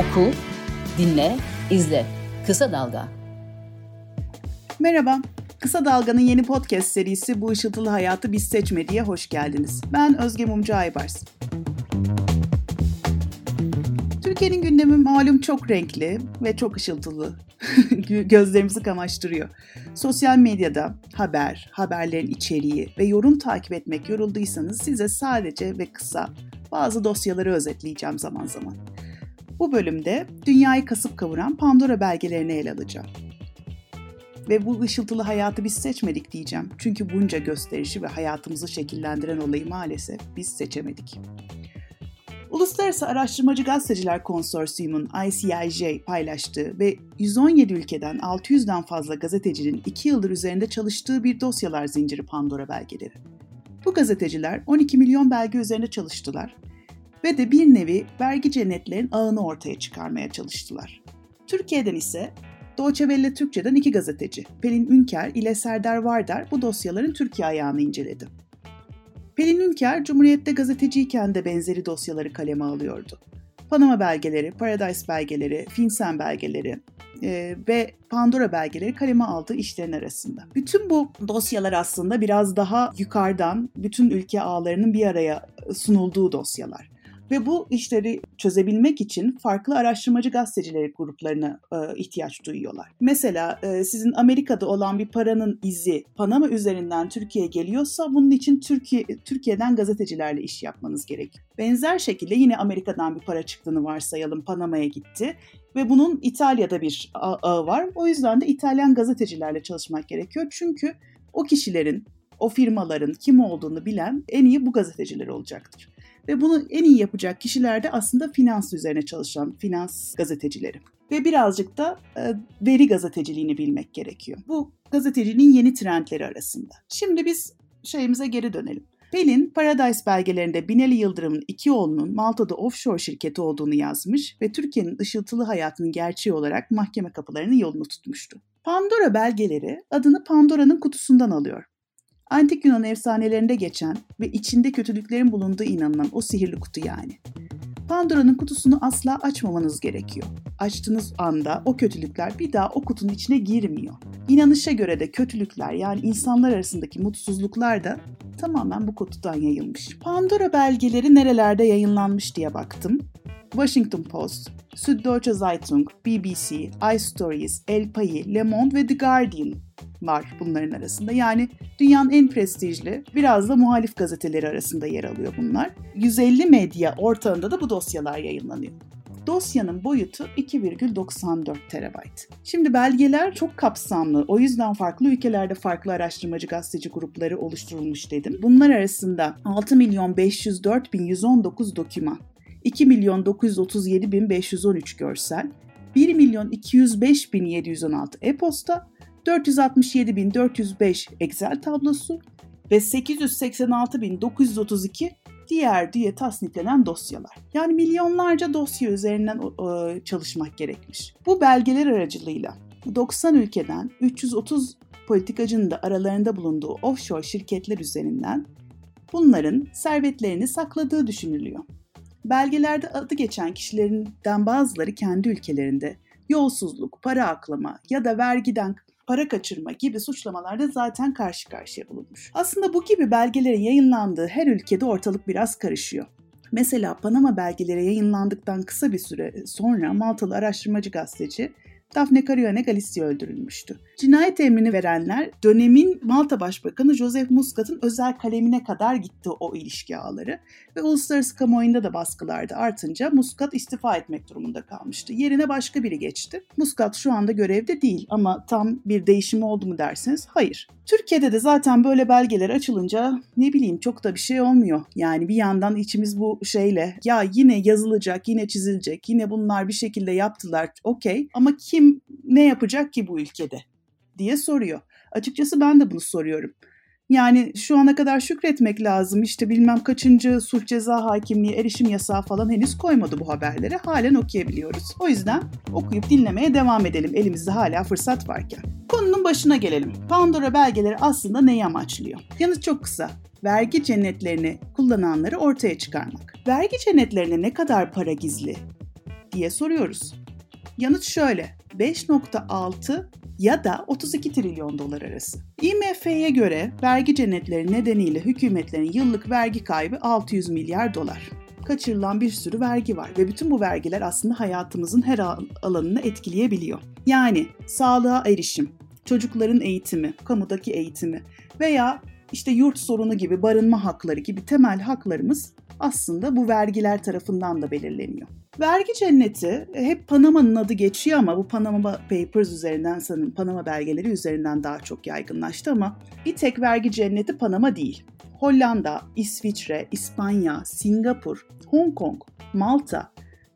Oku, dinle, izle. Kısa Dalga. Merhaba. Kısa Dalga'nın yeni podcast serisi Bu Işıltılı Hayatı Biz Seçmedi'ye hoş geldiniz. Ben Özge Mumcu Aybars. Türkiye'nin gündemi malum çok renkli ve çok ışıltılı. Gözlerimizi kamaştırıyor. Sosyal medyada haber, haberlerin içeriği ve yorum takip etmek yorulduysanız size sadece ve kısa bazı dosyaları özetleyeceğim zaman zaman. Bu bölümde dünyayı kasıp kavuran Pandora belgelerini ele alacağım. Ve bu ışıltılı hayatı biz seçmedik diyeceğim. Çünkü bunca gösterişi ve hayatımızı şekillendiren olayı maalesef biz seçemedik. Uluslararası Araştırmacı Gazeteciler Konsorsiyumu'nun ICIJ paylaştığı ve 117 ülkeden 600'den fazla gazetecinin 2 yıldır üzerinde çalıştığı bir dosyalar zinciri Pandora belgeleri. Bu gazeteciler 12 milyon belge üzerinde çalıştılar ve de bir nevi vergi cennetlerin ağını ortaya çıkarmaya çalıştılar. Türkiye'den ise Deutsche Welle Türkçe'den iki gazeteci, Pelin Ünker ile Serdar Vardar bu dosyaların Türkiye ayağını inceledi. Pelin Ünker, Cumhuriyet'te gazeteciyken de benzeri dosyaları kaleme alıyordu. Panama belgeleri, Paradise belgeleri, FinCEN belgeleri e, ve Pandora belgeleri kaleme aldığı işlerin arasında. Bütün bu dosyalar aslında biraz daha yukarıdan bütün ülke ağlarının bir araya sunulduğu dosyalar. Ve bu işleri çözebilmek için farklı araştırmacı gazetecileri gruplarına e, ihtiyaç duyuyorlar. Mesela e, sizin Amerika'da olan bir paranın izi Panama üzerinden Türkiye'ye geliyorsa bunun için Türkiye Türkiye'den gazetecilerle iş yapmanız gerek. Benzer şekilde yine Amerika'dan bir para çıktığını varsayalım Panama'ya gitti ve bunun İtalya'da bir ağı var. O yüzden de İtalyan gazetecilerle çalışmak gerekiyor. Çünkü o kişilerin, o firmaların kim olduğunu bilen en iyi bu gazeteciler olacaktır. Ve bunu en iyi yapacak kişiler de aslında finans üzerine çalışan finans gazetecileri. Ve birazcık da e, veri gazeteciliğini bilmek gerekiyor. Bu gazeteciliğin yeni trendleri arasında. Şimdi biz şeyimize geri dönelim. Pelin, Paradise belgelerinde Binali Yıldırım'ın iki oğlunun Malta'da offshore şirketi olduğunu yazmış ve Türkiye'nin ışıltılı hayatının gerçeği olarak mahkeme kapılarının yolunu tutmuştu. Pandora belgeleri adını Pandora'nın kutusundan alıyor. Antik Yunan efsanelerinde geçen ve içinde kötülüklerin bulunduğu inanılan o sihirli kutu yani. Pandora'nın kutusunu asla açmamanız gerekiyor. Açtığınız anda o kötülükler bir daha o kutunun içine girmiyor. İnanışa göre de kötülükler yani insanlar arasındaki mutsuzluklar da tamamen bu kutudan yayılmış. Pandora belgeleri nerelerde yayınlanmış diye baktım. Washington Post, Süddeutsche Zeitung, BBC, iStories, El País, Le Monde ve The Guardian var bunların arasında. Yani dünyanın en prestijli, biraz da muhalif gazeteleri arasında yer alıyor bunlar. 150 medya ortağında da bu dosyalar yayınlanıyor. Dosyanın boyutu 2,94 terabayt. Şimdi belgeler çok kapsamlı. O yüzden farklı ülkelerde farklı araştırmacı gazeteci grupları oluşturulmuş dedim. Bunlar arasında 6 milyon 504 bin 119 doküman, 2 milyon 937 bin 513 görsel, 1 milyon 205 bin 716 e-posta 467.405 Excel tablosu ve 886.932 diğer diye tasniklenen dosyalar. Yani milyonlarca dosya üzerinden çalışmak gerekmiş. Bu belgeler aracılığıyla 90 ülkeden 330 politikacının da aralarında bulunduğu offshore şirketler üzerinden bunların servetlerini sakladığı düşünülüyor. Belgelerde adı geçen kişilerinden bazıları kendi ülkelerinde yolsuzluk, para aklama ya da vergiden para kaçırma gibi suçlamalarda zaten karşı karşıya bulunmuş. Aslında bu gibi belgelerin yayınlandığı her ülkede ortalık biraz karışıyor. Mesela Panama belgeleri yayınlandıktan kısa bir süre sonra Maltalı araştırmacı gazeteci Daphne Caruana Galizia öldürülmüştü. Cinayet emrini verenler dönemin Malta Başbakanı Joseph Muscat'ın özel kalemine kadar gitti o ilişki ağları ve uluslararası kamuoyunda da baskılarda artınca Muscat istifa etmek durumunda kalmıştı. Yerine başka biri geçti. Muscat şu anda görevde değil ama tam bir değişimi oldu mu derseniz hayır. Türkiye'de de zaten böyle belgeler açılınca ne bileyim çok da bir şey olmuyor. Yani bir yandan içimiz bu şeyle ya yine yazılacak, yine çizilecek, yine bunlar bir şekilde yaptılar okey ama kim ne yapacak ki bu ülkede diye soruyor. Açıkçası ben de bunu soruyorum. Yani şu ana kadar şükretmek lazım. İşte bilmem kaçıncı suç ceza hakimliği erişim yasağı falan henüz koymadı bu haberleri. Halen okuyabiliyoruz. O yüzden okuyup dinlemeye devam edelim elimizde hala fırsat varken. Konunun başına gelelim. Pandora belgeleri aslında neyi amaçlıyor? Yanıt çok kısa. Vergi cennetlerini kullananları ortaya çıkarmak. Vergi cennetlerine ne kadar para gizli? diye soruyoruz. Yanıt şöyle. 5.6 ya da 32 trilyon dolar arası. IMF'ye göre vergi cennetleri nedeniyle hükümetlerin yıllık vergi kaybı 600 milyar dolar. Kaçırılan bir sürü vergi var ve bütün bu vergiler aslında hayatımızın her alanını etkileyebiliyor. Yani sağlığa erişim, çocukların eğitimi, kamudaki eğitimi veya işte yurt sorunu gibi barınma hakları gibi temel haklarımız aslında bu vergiler tarafından da belirleniyor. Vergi cenneti e, hep Panama'nın adı geçiyor ama bu Panama Papers üzerinden sanırım Panama belgeleri üzerinden daha çok yaygınlaştı ama bir tek vergi cenneti Panama değil. Hollanda, İsviçre, İspanya, Singapur, Hong Kong, Malta,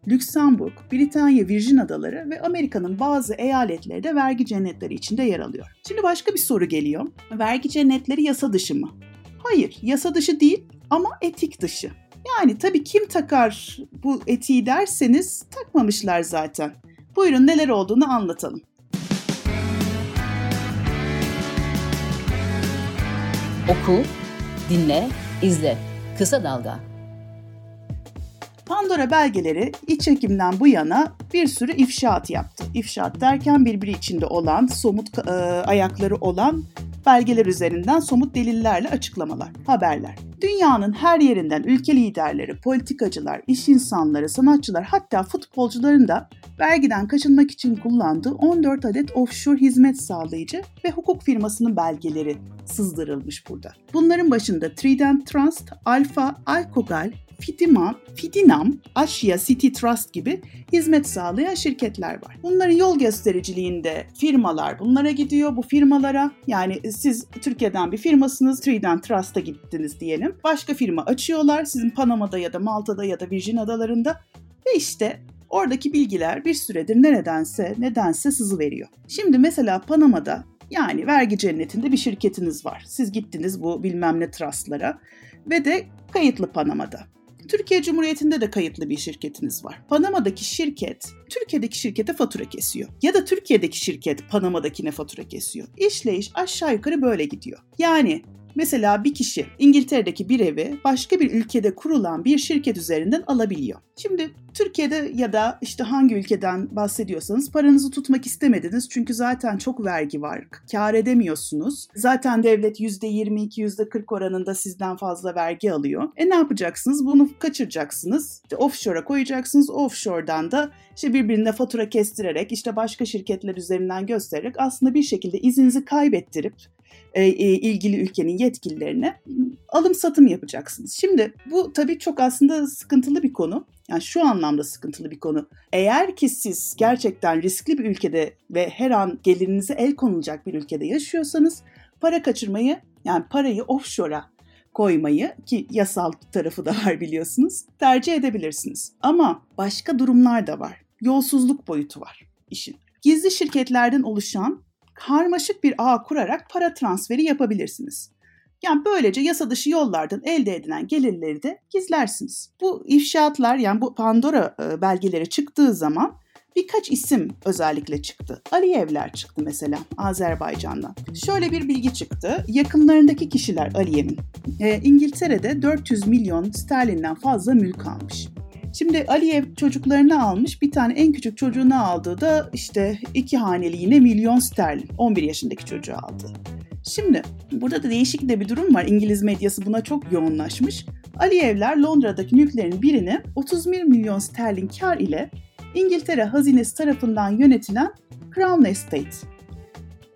Lüksemburg, Britanya Virgin Adaları ve Amerika'nın bazı eyaletleri de vergi cennetleri içinde yer alıyor. Şimdi başka bir soru geliyor. Vergi cennetleri yasa dışı mı? Hayır, yasa dışı değil ama etik dışı. Yani tabii kim takar bu etiği derseniz takmamışlar zaten. Buyurun neler olduğunu anlatalım. Oku, dinle, izle. Kısa Dalga. Pandora belgeleri iç çekimden bu yana bir sürü ifşaat yaptı. İfşaat derken birbiri içinde olan, somut e, ayakları olan belgeler üzerinden somut delillerle açıklamalar, haberler. Dünyanın her yerinden ülke liderleri, politikacılar, iş insanları, sanatçılar hatta futbolcuların da vergiden kaçınmak için kullandığı 14 adet offshore hizmet sağlayıcı ve hukuk firmasının belgeleri sızdırılmış burada. Bunların başında Trident Trust, Alfa, Alkogal, Fidiman, Fidinam, Aşya City Trust gibi hizmet sağlayan şirketler var. Bunların yol göstericiliğinde firmalar bunlara gidiyor. Bu firmalara yani siz Türkiye'den bir firmasınız, Trident Trust'a gittiniz diyelim. Başka firma açıyorlar sizin Panama'da ya da Malta'da ya da Virgin Adaları'nda ve işte oradaki bilgiler bir süredir neredense nedense sızı veriyor. Şimdi mesela Panama'da yani vergi cennetinde bir şirketiniz var. Siz gittiniz bu bilmem ne trustlara ve de kayıtlı Panama'da. Türkiye Cumhuriyeti'nde de kayıtlı bir şirketiniz var. Panama'daki şirket Türkiye'deki şirkete fatura kesiyor. Ya da Türkiye'deki şirket Panama'dakine fatura kesiyor. İşleyiş aşağı yukarı böyle gidiyor. Yani Mesela bir kişi İngiltere'deki bir evi başka bir ülkede kurulan bir şirket üzerinden alabiliyor. Şimdi Türkiye'de ya da işte hangi ülkeden bahsediyorsanız paranızı tutmak istemediniz çünkü zaten çok vergi var. Kar edemiyorsunuz. Zaten devlet %22, %40 oranında sizden fazla vergi alıyor. E ne yapacaksınız? Bunu kaçıracaksınız. İşte offshore'a koyacaksınız. Offshore'dan da işte birbirine fatura kestirerek işte başka şirketler üzerinden göstererek aslında bir şekilde izinizi kaybettirip e, e, ilgili ülkenin yetkililerine alım satım yapacaksınız. Şimdi bu tabii çok aslında sıkıntılı bir konu. Yani şu anlamda sıkıntılı bir konu. Eğer ki siz gerçekten riskli bir ülkede ve her an gelirinize el konulacak bir ülkede yaşıyorsanız para kaçırmayı yani parayı offshore'a koymayı ki yasal tarafı da var biliyorsunuz tercih edebilirsiniz. Ama başka durumlar da var. Yolsuzluk boyutu var işin. Gizli şirketlerden oluşan karmaşık bir ağ kurarak para transferi yapabilirsiniz. Yani böylece yasa dışı yollardan elde edilen gelirleri de gizlersiniz. Bu ifşaatlar yani bu Pandora e, belgeleri çıktığı zaman birkaç isim özellikle çıktı. Aliyevler çıktı mesela Azerbaycan'dan. Şöyle bir bilgi çıktı. Yakınlarındaki kişiler Aliyev'in e, İngiltere'de 400 milyon sterlinden fazla mülk almış. Şimdi Aliyev çocuklarını almış. Bir tane en küçük çocuğunu aldığı da işte iki haneli yine milyon sterlin. 11 yaşındaki çocuğu aldı. Şimdi burada da değişik de bir durum var. İngiliz medyası buna çok yoğunlaşmış. Aliyevler Londra'daki mülklerin birini 31 milyon sterlin kar ile İngiltere hazinesi tarafından yönetilen Crown Estate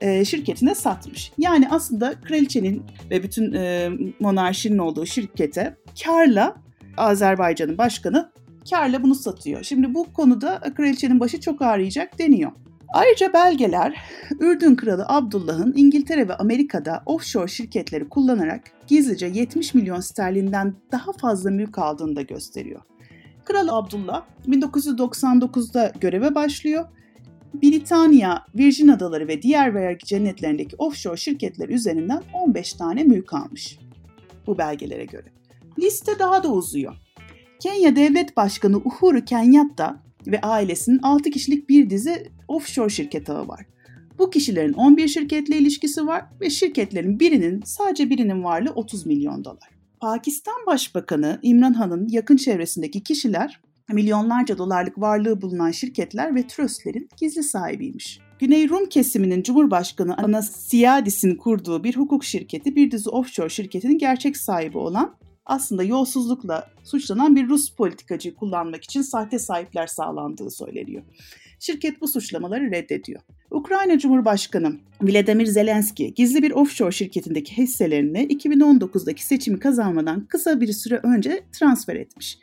e, şirketine satmış. Yani aslında kraliçenin ve bütün e, monarşinin olduğu şirkete karla Azerbaycan'ın başkanı karla bunu satıyor. Şimdi bu konuda kraliçenin başı çok ağrıyacak deniyor. Ayrıca belgeler Ürdün Kralı Abdullah'ın İngiltere ve Amerika'da offshore şirketleri kullanarak gizlice 70 milyon sterlinden daha fazla mülk aldığını da gösteriyor. Kral Abdullah 1999'da göreve başlıyor. Britanya, Virgin Adaları ve diğer vergi cennetlerindeki offshore şirketler üzerinden 15 tane mülk almış bu belgelere göre. Liste daha da uzuyor. Kenya Devlet Başkanı Uhuru Kenyatta ve ailesinin 6 kişilik bir dizi offshore şirket ağı var. Bu kişilerin 11 şirketle ilişkisi var ve şirketlerin birinin sadece birinin varlığı 30 milyon dolar. Pakistan Başbakanı İmran Han'ın yakın çevresindeki kişiler milyonlarca dolarlık varlığı bulunan şirketler ve tröstlerin gizli sahibiymiş. Güney Rum kesiminin Cumhurbaşkanı Anastasiadis'in kurduğu bir hukuk şirketi bir dizi offshore şirketinin gerçek sahibi olan aslında yolsuzlukla suçlanan bir Rus politikacıyı kullanmak için sahte sahipler sağlandığı söyleniyor. Şirket bu suçlamaları reddediyor. Ukrayna Cumhurbaşkanı Vladimir Zelenski gizli bir offshore şirketindeki hisselerini 2019'daki seçimi kazanmadan kısa bir süre önce transfer etmiş.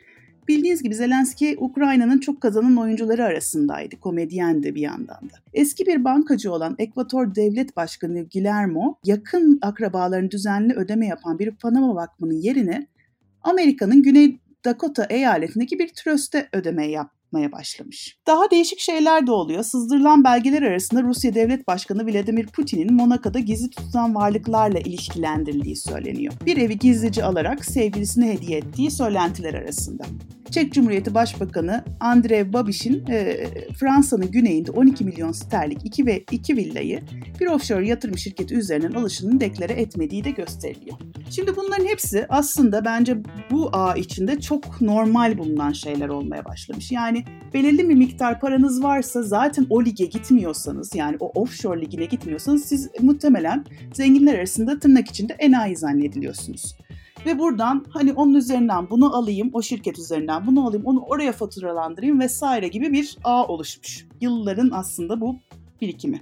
Bildiğiniz gibi Zelenski Ukrayna'nın çok kazanan oyuncuları arasındaydı, komedyendi bir yandan da. Eski bir bankacı olan Ekvator Devlet Başkanı Guillermo, yakın akrabaların düzenli ödeme yapan bir Panama Vakfı'nın yerine Amerika'nın Güney Dakota eyaletindeki bir tröste ödeme yap, yapmaya başlamış. Daha değişik şeyler de oluyor. Sızdırılan belgeler arasında Rusya Devlet Başkanı Vladimir Putin'in Monaco'da gizli tutulan varlıklarla ilişkilendirildiği söyleniyor. Bir evi gizlice alarak sevgilisine hediye ettiği söylentiler arasında. Çek Cumhuriyeti Başbakanı Andrej Babiş'in e, Fransa'nın güneyinde 12 milyon sterlik iki ve iki villayı bir offshore yatırım şirketi üzerinden alışını deklare etmediği de gösteriliyor. Şimdi bunların hepsi aslında bence bu ağ içinde çok normal bulunan şeyler olmaya başlamış. Yani belirli bir miktar paranız varsa zaten o lige gitmiyorsanız yani o offshore ligine gitmiyorsanız siz muhtemelen zenginler arasında tırnak içinde enayi zannediliyorsunuz. Ve buradan hani onun üzerinden bunu alayım, o şirket üzerinden bunu alayım, onu oraya faturalandırayım vesaire gibi bir ağ oluşmuş. Yılların aslında bu birikimi.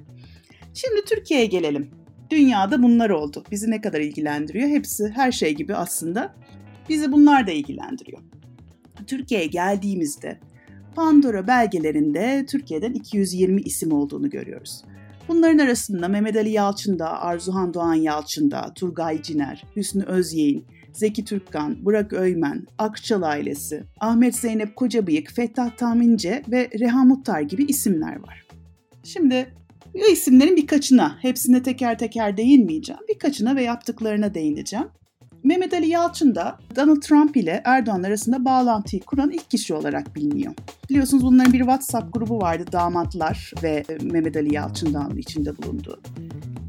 Şimdi Türkiye'ye gelelim. Dünyada bunlar oldu. Bizi ne kadar ilgilendiriyor? Hepsi her şey gibi aslında bizi bunlar da ilgilendiriyor. Türkiye'ye geldiğimizde Pandora belgelerinde Türkiye'den 220 isim olduğunu görüyoruz. Bunların arasında Mehmet Ali Yalçın da, Arzuhan Doğan Yalçın da, Turgay Ciner, Hüsnü Özyeğin, Zeki Türkkan, Burak Öymen, Akçal ailesi, Ahmet Zeynep Kocabıyık, Fettah Tamince ve Reha Muttar gibi isimler var. Şimdi bu isimlerin birkaçına, hepsine teker teker değinmeyeceğim, birkaçına ve yaptıklarına değineceğim. Mehmet Ali Yalçın da Donald Trump ile Erdoğan arasında bağlantıyı kuran ilk kişi olarak biliniyor. Biliyorsunuz bunların bir WhatsApp grubu vardı damatlar ve Mehmet Ali Yalçın da içinde bulundu.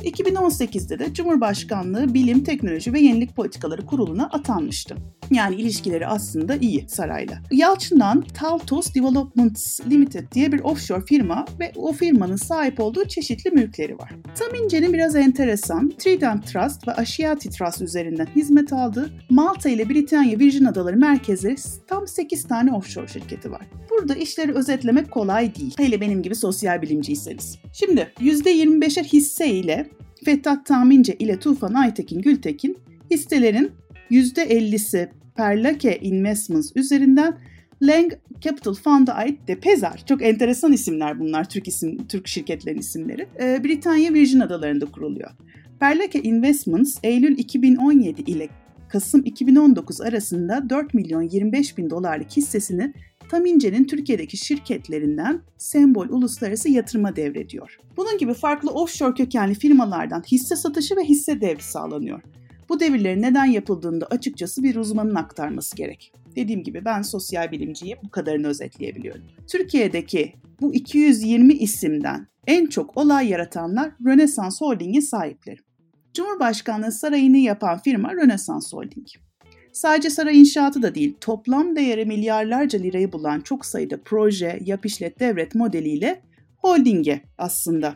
2018'de de Cumhurbaşkanlığı Bilim, Teknoloji ve Yenilik Politikaları Kurulu'na atanmıştı. Yani ilişkileri aslında iyi sarayla. Yalçın'dan Taltos Developments Limited diye bir offshore firma ve o firmanın sahip olduğu çeşitli mülkleri var. Tam İnce'nin biraz enteresan Trident Trust ve Asiati Trust üzerinden hizmet aldığı Malta ile Britanya Virgin Adaları merkezleri tam 8 tane offshore şirketi var. Burada işleri özetlemek kolay değil. Hele benim gibi sosyal bilimciyseniz. Şimdi %25'er hisse ile Fettah Tahmince ile Tufan Aytekin Gültekin hisselerin %50'si Perlake Investments üzerinden Lang Capital Fund'a ait de Pezar. Çok enteresan isimler bunlar, Türk isim, Türk şirketlerin isimleri. Ee, Britanya Virgin Adaları'nda kuruluyor. Perlake Investments Eylül 2017 ile Kasım 2019 arasında 4 milyon 25 bin dolarlık hissesini Tamince'nin Türkiye'deki şirketlerinden Sembol Uluslararası Yatırıma devrediyor. Bunun gibi farklı offshore kökenli firmalardan hisse satışı ve hisse devri sağlanıyor. Bu devirlerin neden yapıldığını da açıkçası bir uzmanın aktarması gerek. Dediğim gibi ben sosyal bilimciyim, bu kadarını özetleyebiliyorum. Türkiye'deki bu 220 isimden en çok olay yaratanlar Rönesans Holding'in sahipleri. Cumhurbaşkanlığı sarayını yapan firma Rönesans Holding. Sadece saray inşaatı da değil, toplam değeri milyarlarca lirayı bulan çok sayıda proje, yap işlet devret modeliyle holdinge aslında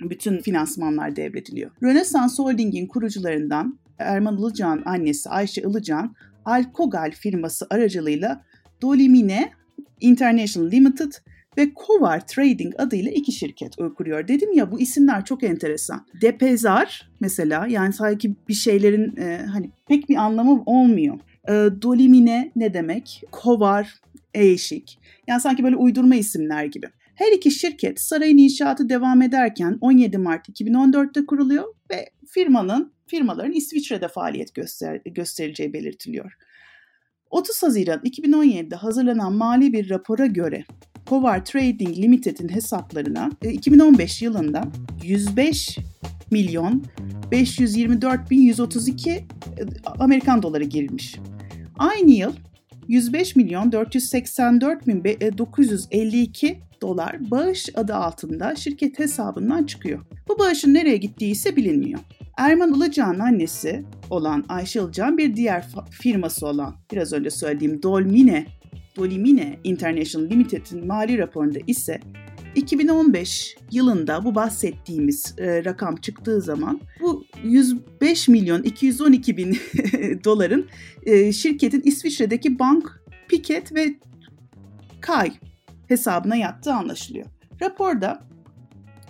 bütün finansmanlar devrediliyor. Rönesans Holding'in kurucularından Erman Ilıcan annesi Ayşe Ilıcan, Alkogal firması aracılığıyla Dolimine International Limited ve Kovar Trading adıyla iki şirket kuruyor. Dedim ya bu isimler çok enteresan. Depezar mesela yani sanki bir şeylerin e, hani pek bir anlamı olmuyor. E, Dolimine ne demek? Kovar, Eşik. Yani sanki böyle uydurma isimler gibi. Her iki şirket sarayın inşaatı devam ederken 17 Mart 2014'te kuruluyor ve firmanın firmaların İsviçre'de faaliyet göster göstereceği belirtiliyor. 30 Haziran 2017'de hazırlanan mali bir rapora göre Kovar Trading Limited'in hesaplarına 2015 e, yılında 105 milyon 524 bin 132 e, Amerikan doları girilmiş. Aynı yıl 105 milyon 484 bin 952 e, dolar bağış adı altında şirket hesabından çıkıyor. Bu bağışın nereye gittiği ise bilinmiyor. Erman Ilıcan'ın annesi olan Ayşe Ilıcan bir diğer firması olan biraz önce söylediğim Dolmine Dolimine International Limited'in mali raporunda ise 2015 yılında bu bahsettiğimiz e, rakam çıktığı zaman bu 105 milyon 212 bin doların e, şirketin İsviçre'deki bank, Piket ve Kay hesabına yattığı anlaşılıyor. Raporda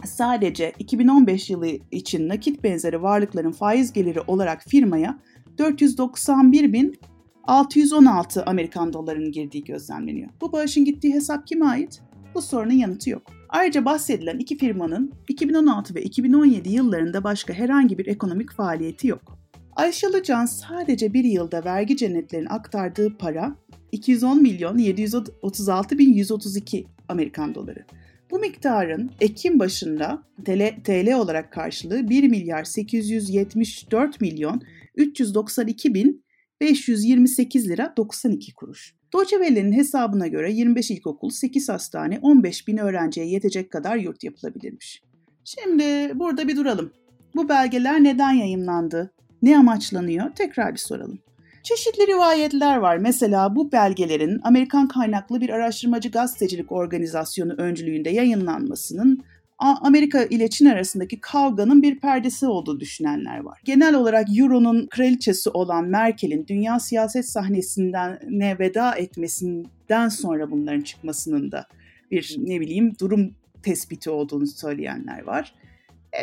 sadece 2015 yılı için nakit benzeri varlıkların faiz geliri olarak firmaya 491 bin 616 Amerikan dolarının girdiği gözlemleniyor. Bu bağışın gittiği hesap kime ait? Bu sorunun yanıtı yok. Ayrıca bahsedilen iki firmanın 2016 ve 2017 yıllarında başka herhangi bir ekonomik faaliyeti yok. Ayşe Can sadece bir yılda vergi cennetlerinin aktardığı para 210 milyon 736 bin 132 Amerikan doları. Bu miktarın Ekim başında TL, TL olarak karşılığı 1 milyar 874 milyon 392 bin 528 lira 92 kuruş. Deutsche Welle'nin hesabına göre 25 ilkokul, 8 hastane, 15 bin öğrenciye yetecek kadar yurt yapılabilirmiş. Şimdi burada bir duralım. Bu belgeler neden yayınlandı? Ne amaçlanıyor? Tekrar bir soralım. Çeşitli rivayetler var. Mesela bu belgelerin Amerikan kaynaklı bir araştırmacı gazetecilik organizasyonu öncülüğünde yayınlanmasının Amerika ile Çin arasındaki kavganın bir perdesi olduğu düşünenler var. Genel olarak Euro'nun kraliçesi olan Merkel'in dünya siyaset sahnesinden ne veda etmesinden sonra bunların çıkmasının da bir ne bileyim durum tespiti olduğunu söyleyenler var.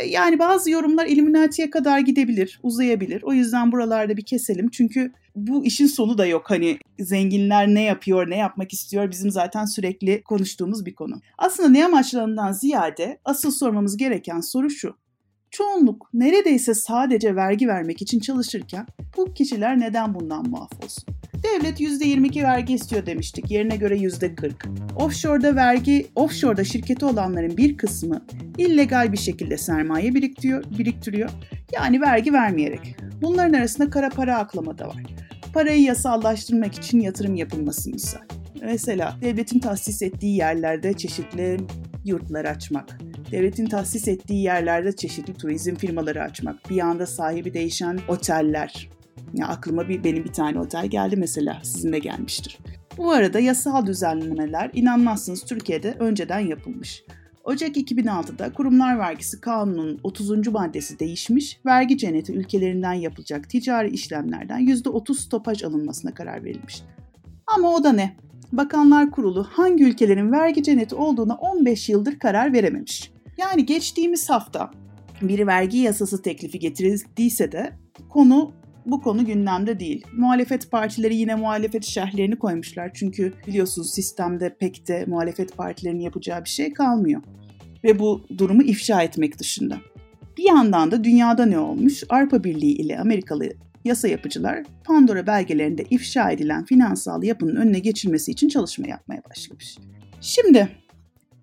Yani bazı yorumlar Illuminati'ye kadar gidebilir, uzayabilir. O yüzden buralarda bir keselim. Çünkü bu işin sonu da yok. Hani zenginler ne yapıyor, ne yapmak istiyor bizim zaten sürekli konuştuğumuz bir konu. Aslında ne amaçlarından ziyade asıl sormamız gereken soru şu. Çoğunluk neredeyse sadece vergi vermek için çalışırken bu kişiler neden bundan muaf olsun? Devlet %22 vergi istiyor demiştik. Yerine göre %40. Offshore'da vergi, offshore'da şirketi olanların bir kısmı illegal bir şekilde sermaye biriktiriyor, biriktiriyor. Yani vergi vermeyerek. Bunların arasında kara para aklama da var. Parayı yasallaştırmak için yatırım yapılması misal. Mesela devletin tahsis ettiği yerlerde çeşitli yurtlar açmak, devletin tahsis ettiği yerlerde çeşitli turizm firmaları açmak, bir anda sahibi değişen oteller. Ya aklıma bir benim bir tane otel geldi mesela, sizin de gelmiştir. Bu arada yasal düzenlemeler inanmazsınız Türkiye'de önceden yapılmış. Ocak 2006'da Kurumlar Vergisi Kanunu'nun 30. maddesi değişmiş, vergi cenneti ülkelerinden yapılacak ticari işlemlerden %30 stopaj alınmasına karar verilmiş. Ama o da ne? Bakanlar Kurulu hangi ülkelerin vergi cenneti olduğuna 15 yıldır karar verememiş. Yani geçtiğimiz hafta bir vergi yasası teklifi getirildiyse de konu bu konu gündemde değil. Muhalefet partileri yine muhalefet şerhlerini koymuşlar. Çünkü biliyorsunuz sistemde pek de muhalefet partilerinin yapacağı bir şey kalmıyor. Ve bu durumu ifşa etmek dışında. Bir yandan da dünyada ne olmuş? Arpa Birliği ile Amerikalı yasa yapıcılar Pandora belgelerinde ifşa edilen finansal yapının önüne geçilmesi için çalışma yapmaya başlamış. Şimdi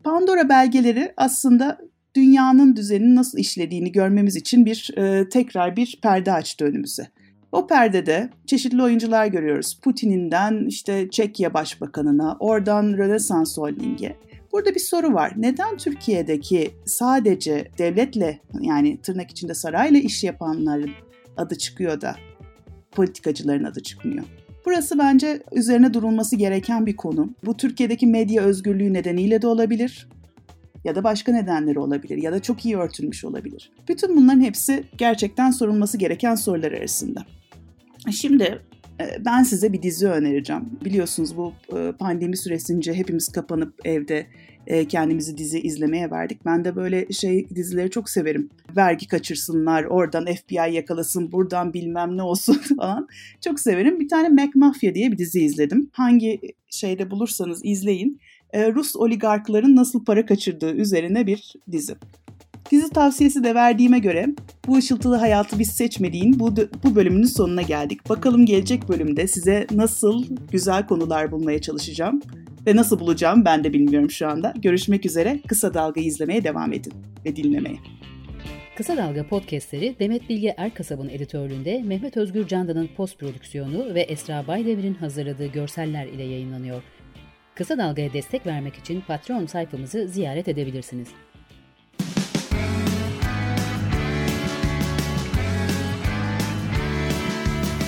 Pandora belgeleri aslında dünyanın düzeninin nasıl işlediğini görmemiz için bir e, tekrar bir perde açtı önümüze. O perdede çeşitli oyuncular görüyoruz. Putin'inden işte Çekya Başbakanı'na, oradan Rönesans Holding'e. Burada bir soru var. Neden Türkiye'deki sadece devletle yani tırnak içinde sarayla iş yapanların adı çıkıyor da politikacıların adı çıkmıyor? Burası bence üzerine durulması gereken bir konu. Bu Türkiye'deki medya özgürlüğü nedeniyle de olabilir ya da başka nedenleri olabilir ya da çok iyi örtülmüş olabilir. Bütün bunların hepsi gerçekten sorulması gereken sorular arasında. Şimdi e, ben size bir dizi önereceğim. Biliyorsunuz bu e, pandemi süresince hepimiz kapanıp evde e, kendimizi dizi izlemeye verdik. Ben de böyle şey dizileri çok severim. Vergi kaçırsınlar, oradan FBI yakalasın, buradan bilmem ne olsun falan. Çok severim. Bir tane Mac Mafia diye bir dizi izledim. Hangi şeyde bulursanız izleyin. Rus oligarkların nasıl para kaçırdığı üzerine bir dizi. Dizi tavsiyesi de verdiğime göre bu ışıltılı hayatı biz seçmediğin bu, bu bölümünün sonuna geldik. Bakalım gelecek bölümde size nasıl güzel konular bulmaya çalışacağım ve nasıl bulacağım ben de bilmiyorum şu anda. Görüşmek üzere. Kısa Dalga'yı izlemeye devam edin ve dinlemeye. Kısa Dalga podcastleri Demet Bilge Erkasab'ın editörlüğünde Mehmet Özgür Candan'ın post prodüksiyonu ve Esra Baydemir'in hazırladığı görseller ile yayınlanıyor. Kısa Dalga'ya destek vermek için Patreon sayfamızı ziyaret edebilirsiniz.